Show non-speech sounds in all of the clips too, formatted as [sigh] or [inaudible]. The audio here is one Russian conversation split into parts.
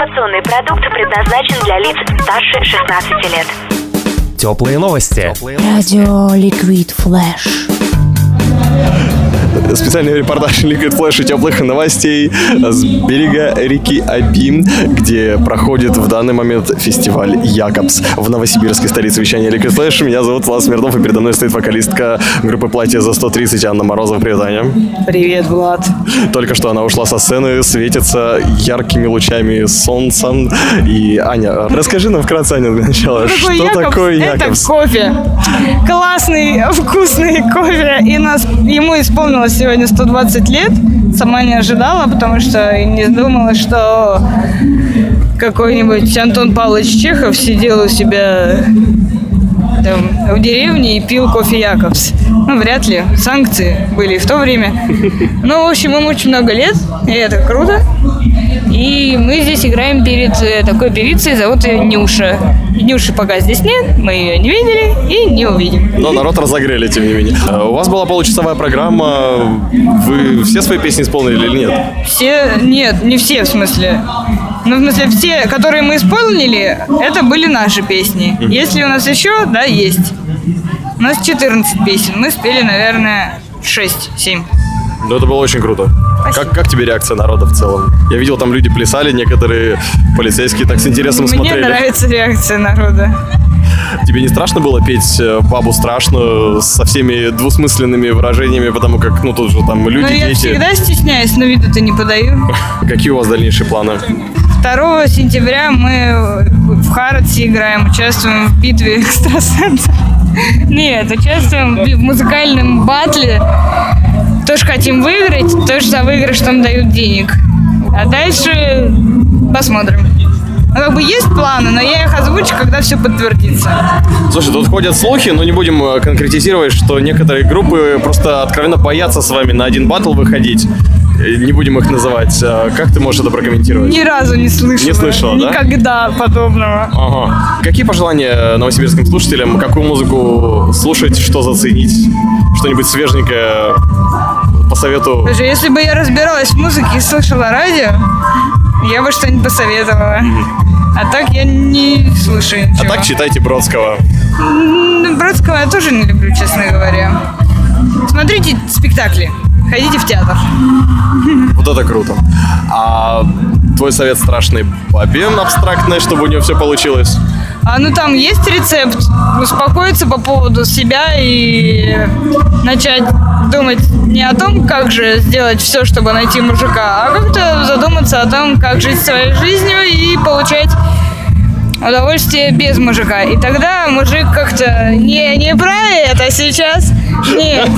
Информационный продукт предназначен для лиц старше 16 лет. Теплые новости. Радио Liquid Flash. Специальный репортаж Liquid Flash и теплых новостей с берега реки Оби, где проходит в данный момент фестиваль Jacobs в новосибирской столице вещания Liquid Flash. Меня зовут Влад Смирнов, и передо мной стоит вокалистка группы «Платье за 130» Анна Морозова. Привет, Аня. Привет, Влад. Только что она ушла со сцены, светится яркими лучами солнца. И, Аня, расскажи нам вкратце, Аня, для начала, что Якобс? такое Это Якобс? кофе. Классный, вкусный кофе. И нас, ему исполнилось сегодня 120 лет. Сама не ожидала, потому что не думала, что какой-нибудь Антон Павлович Чехов сидел у себя там, в деревне и пил кофе Якобс. Ну, вряд ли. Санкции были в то время. Ну, в общем, им очень много лет, и это круто. И мы здесь играем перед э, такой певицей, зовут ее Нюша. Нюши пока здесь нет, мы ее не видели и не увидим. Но народ разогрели, тем не менее. А У вас была получасовая программа. Вы все свои песни исполнили или нет? Все, нет, не все в смысле. Ну, в смысле, все, которые мы исполнили, это были наши песни. Если у нас еще, да, есть. У нас 14 песен. Мы спели, наверное, 6-7. Ну, это было очень круто. Как, как тебе реакция народа в целом? Я видел, там люди плясали, некоторые полицейские так с интересом Мне смотрели. нравится реакция народа. Тебе не страшно было петь э, «Бабу страшную» со всеми двусмысленными выражениями, потому как, ну, тут же там люди, Ну, я дети. всегда стесняюсь, но виду-то не подаю. [laughs] Какие у вас дальнейшие планы? 2 сентября мы в Харатсе играем, участвуем в битве [laughs] экстрасенсов. Нет, участвуем в музыкальном батле. Тоже хотим выиграть, тоже за выигрыш нам дают денег. А дальше посмотрим. Ну, как бы есть планы, но я их озвучу, когда все подтвердится. Слушай, тут ходят слухи, но не будем э, конкретизировать, что некоторые группы просто откровенно боятся с вами на один батл выходить. Э, Не будем их называть. А Как ты можешь это прокомментировать? Ни разу не слышала. Не слышала, да? Никогда подобного. Ага. Какие пожелания новосибирским слушателям? Какую музыку слушать, что заценить? Что-нибудь свеженькое по совету? Слушай, если бы я разбиралась в музыке и слышала радио, я бы что-нибудь посоветовала. А так я не слушаю А ничего. так читайте Бродского. М, Бродского я тоже не люблю, честно говоря. Смотрите спектакли, ходите в театр. Вот это круто. А твой совет страшный бабе абстрактный, чтобы у нее все получилось? А ну там есть рецепт. Успокоиться по поводу себя и начать думать не о том, как же сделать все, чтобы найти мужика, а как-то задуматься о том, как жить своей жизнью и получать удовольствие без мужика. И тогда мужик как-то не, не про это сейчас. Нет.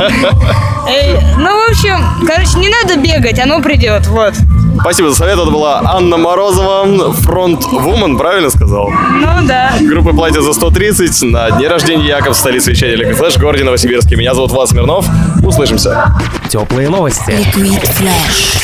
Ну, в общем, короче, не надо бегать, оно придет. Вот. Спасибо за совет. Это была Анна Морозова, frontwoman, правильно сказал? Ну да. Группы «Платье за 130» на дне рождения Яков в столице вещания Liquid Flash, городе Новосибирске. Меня зовут Влад Смирнов. Услышимся. Теплые новости. Liquid Flash.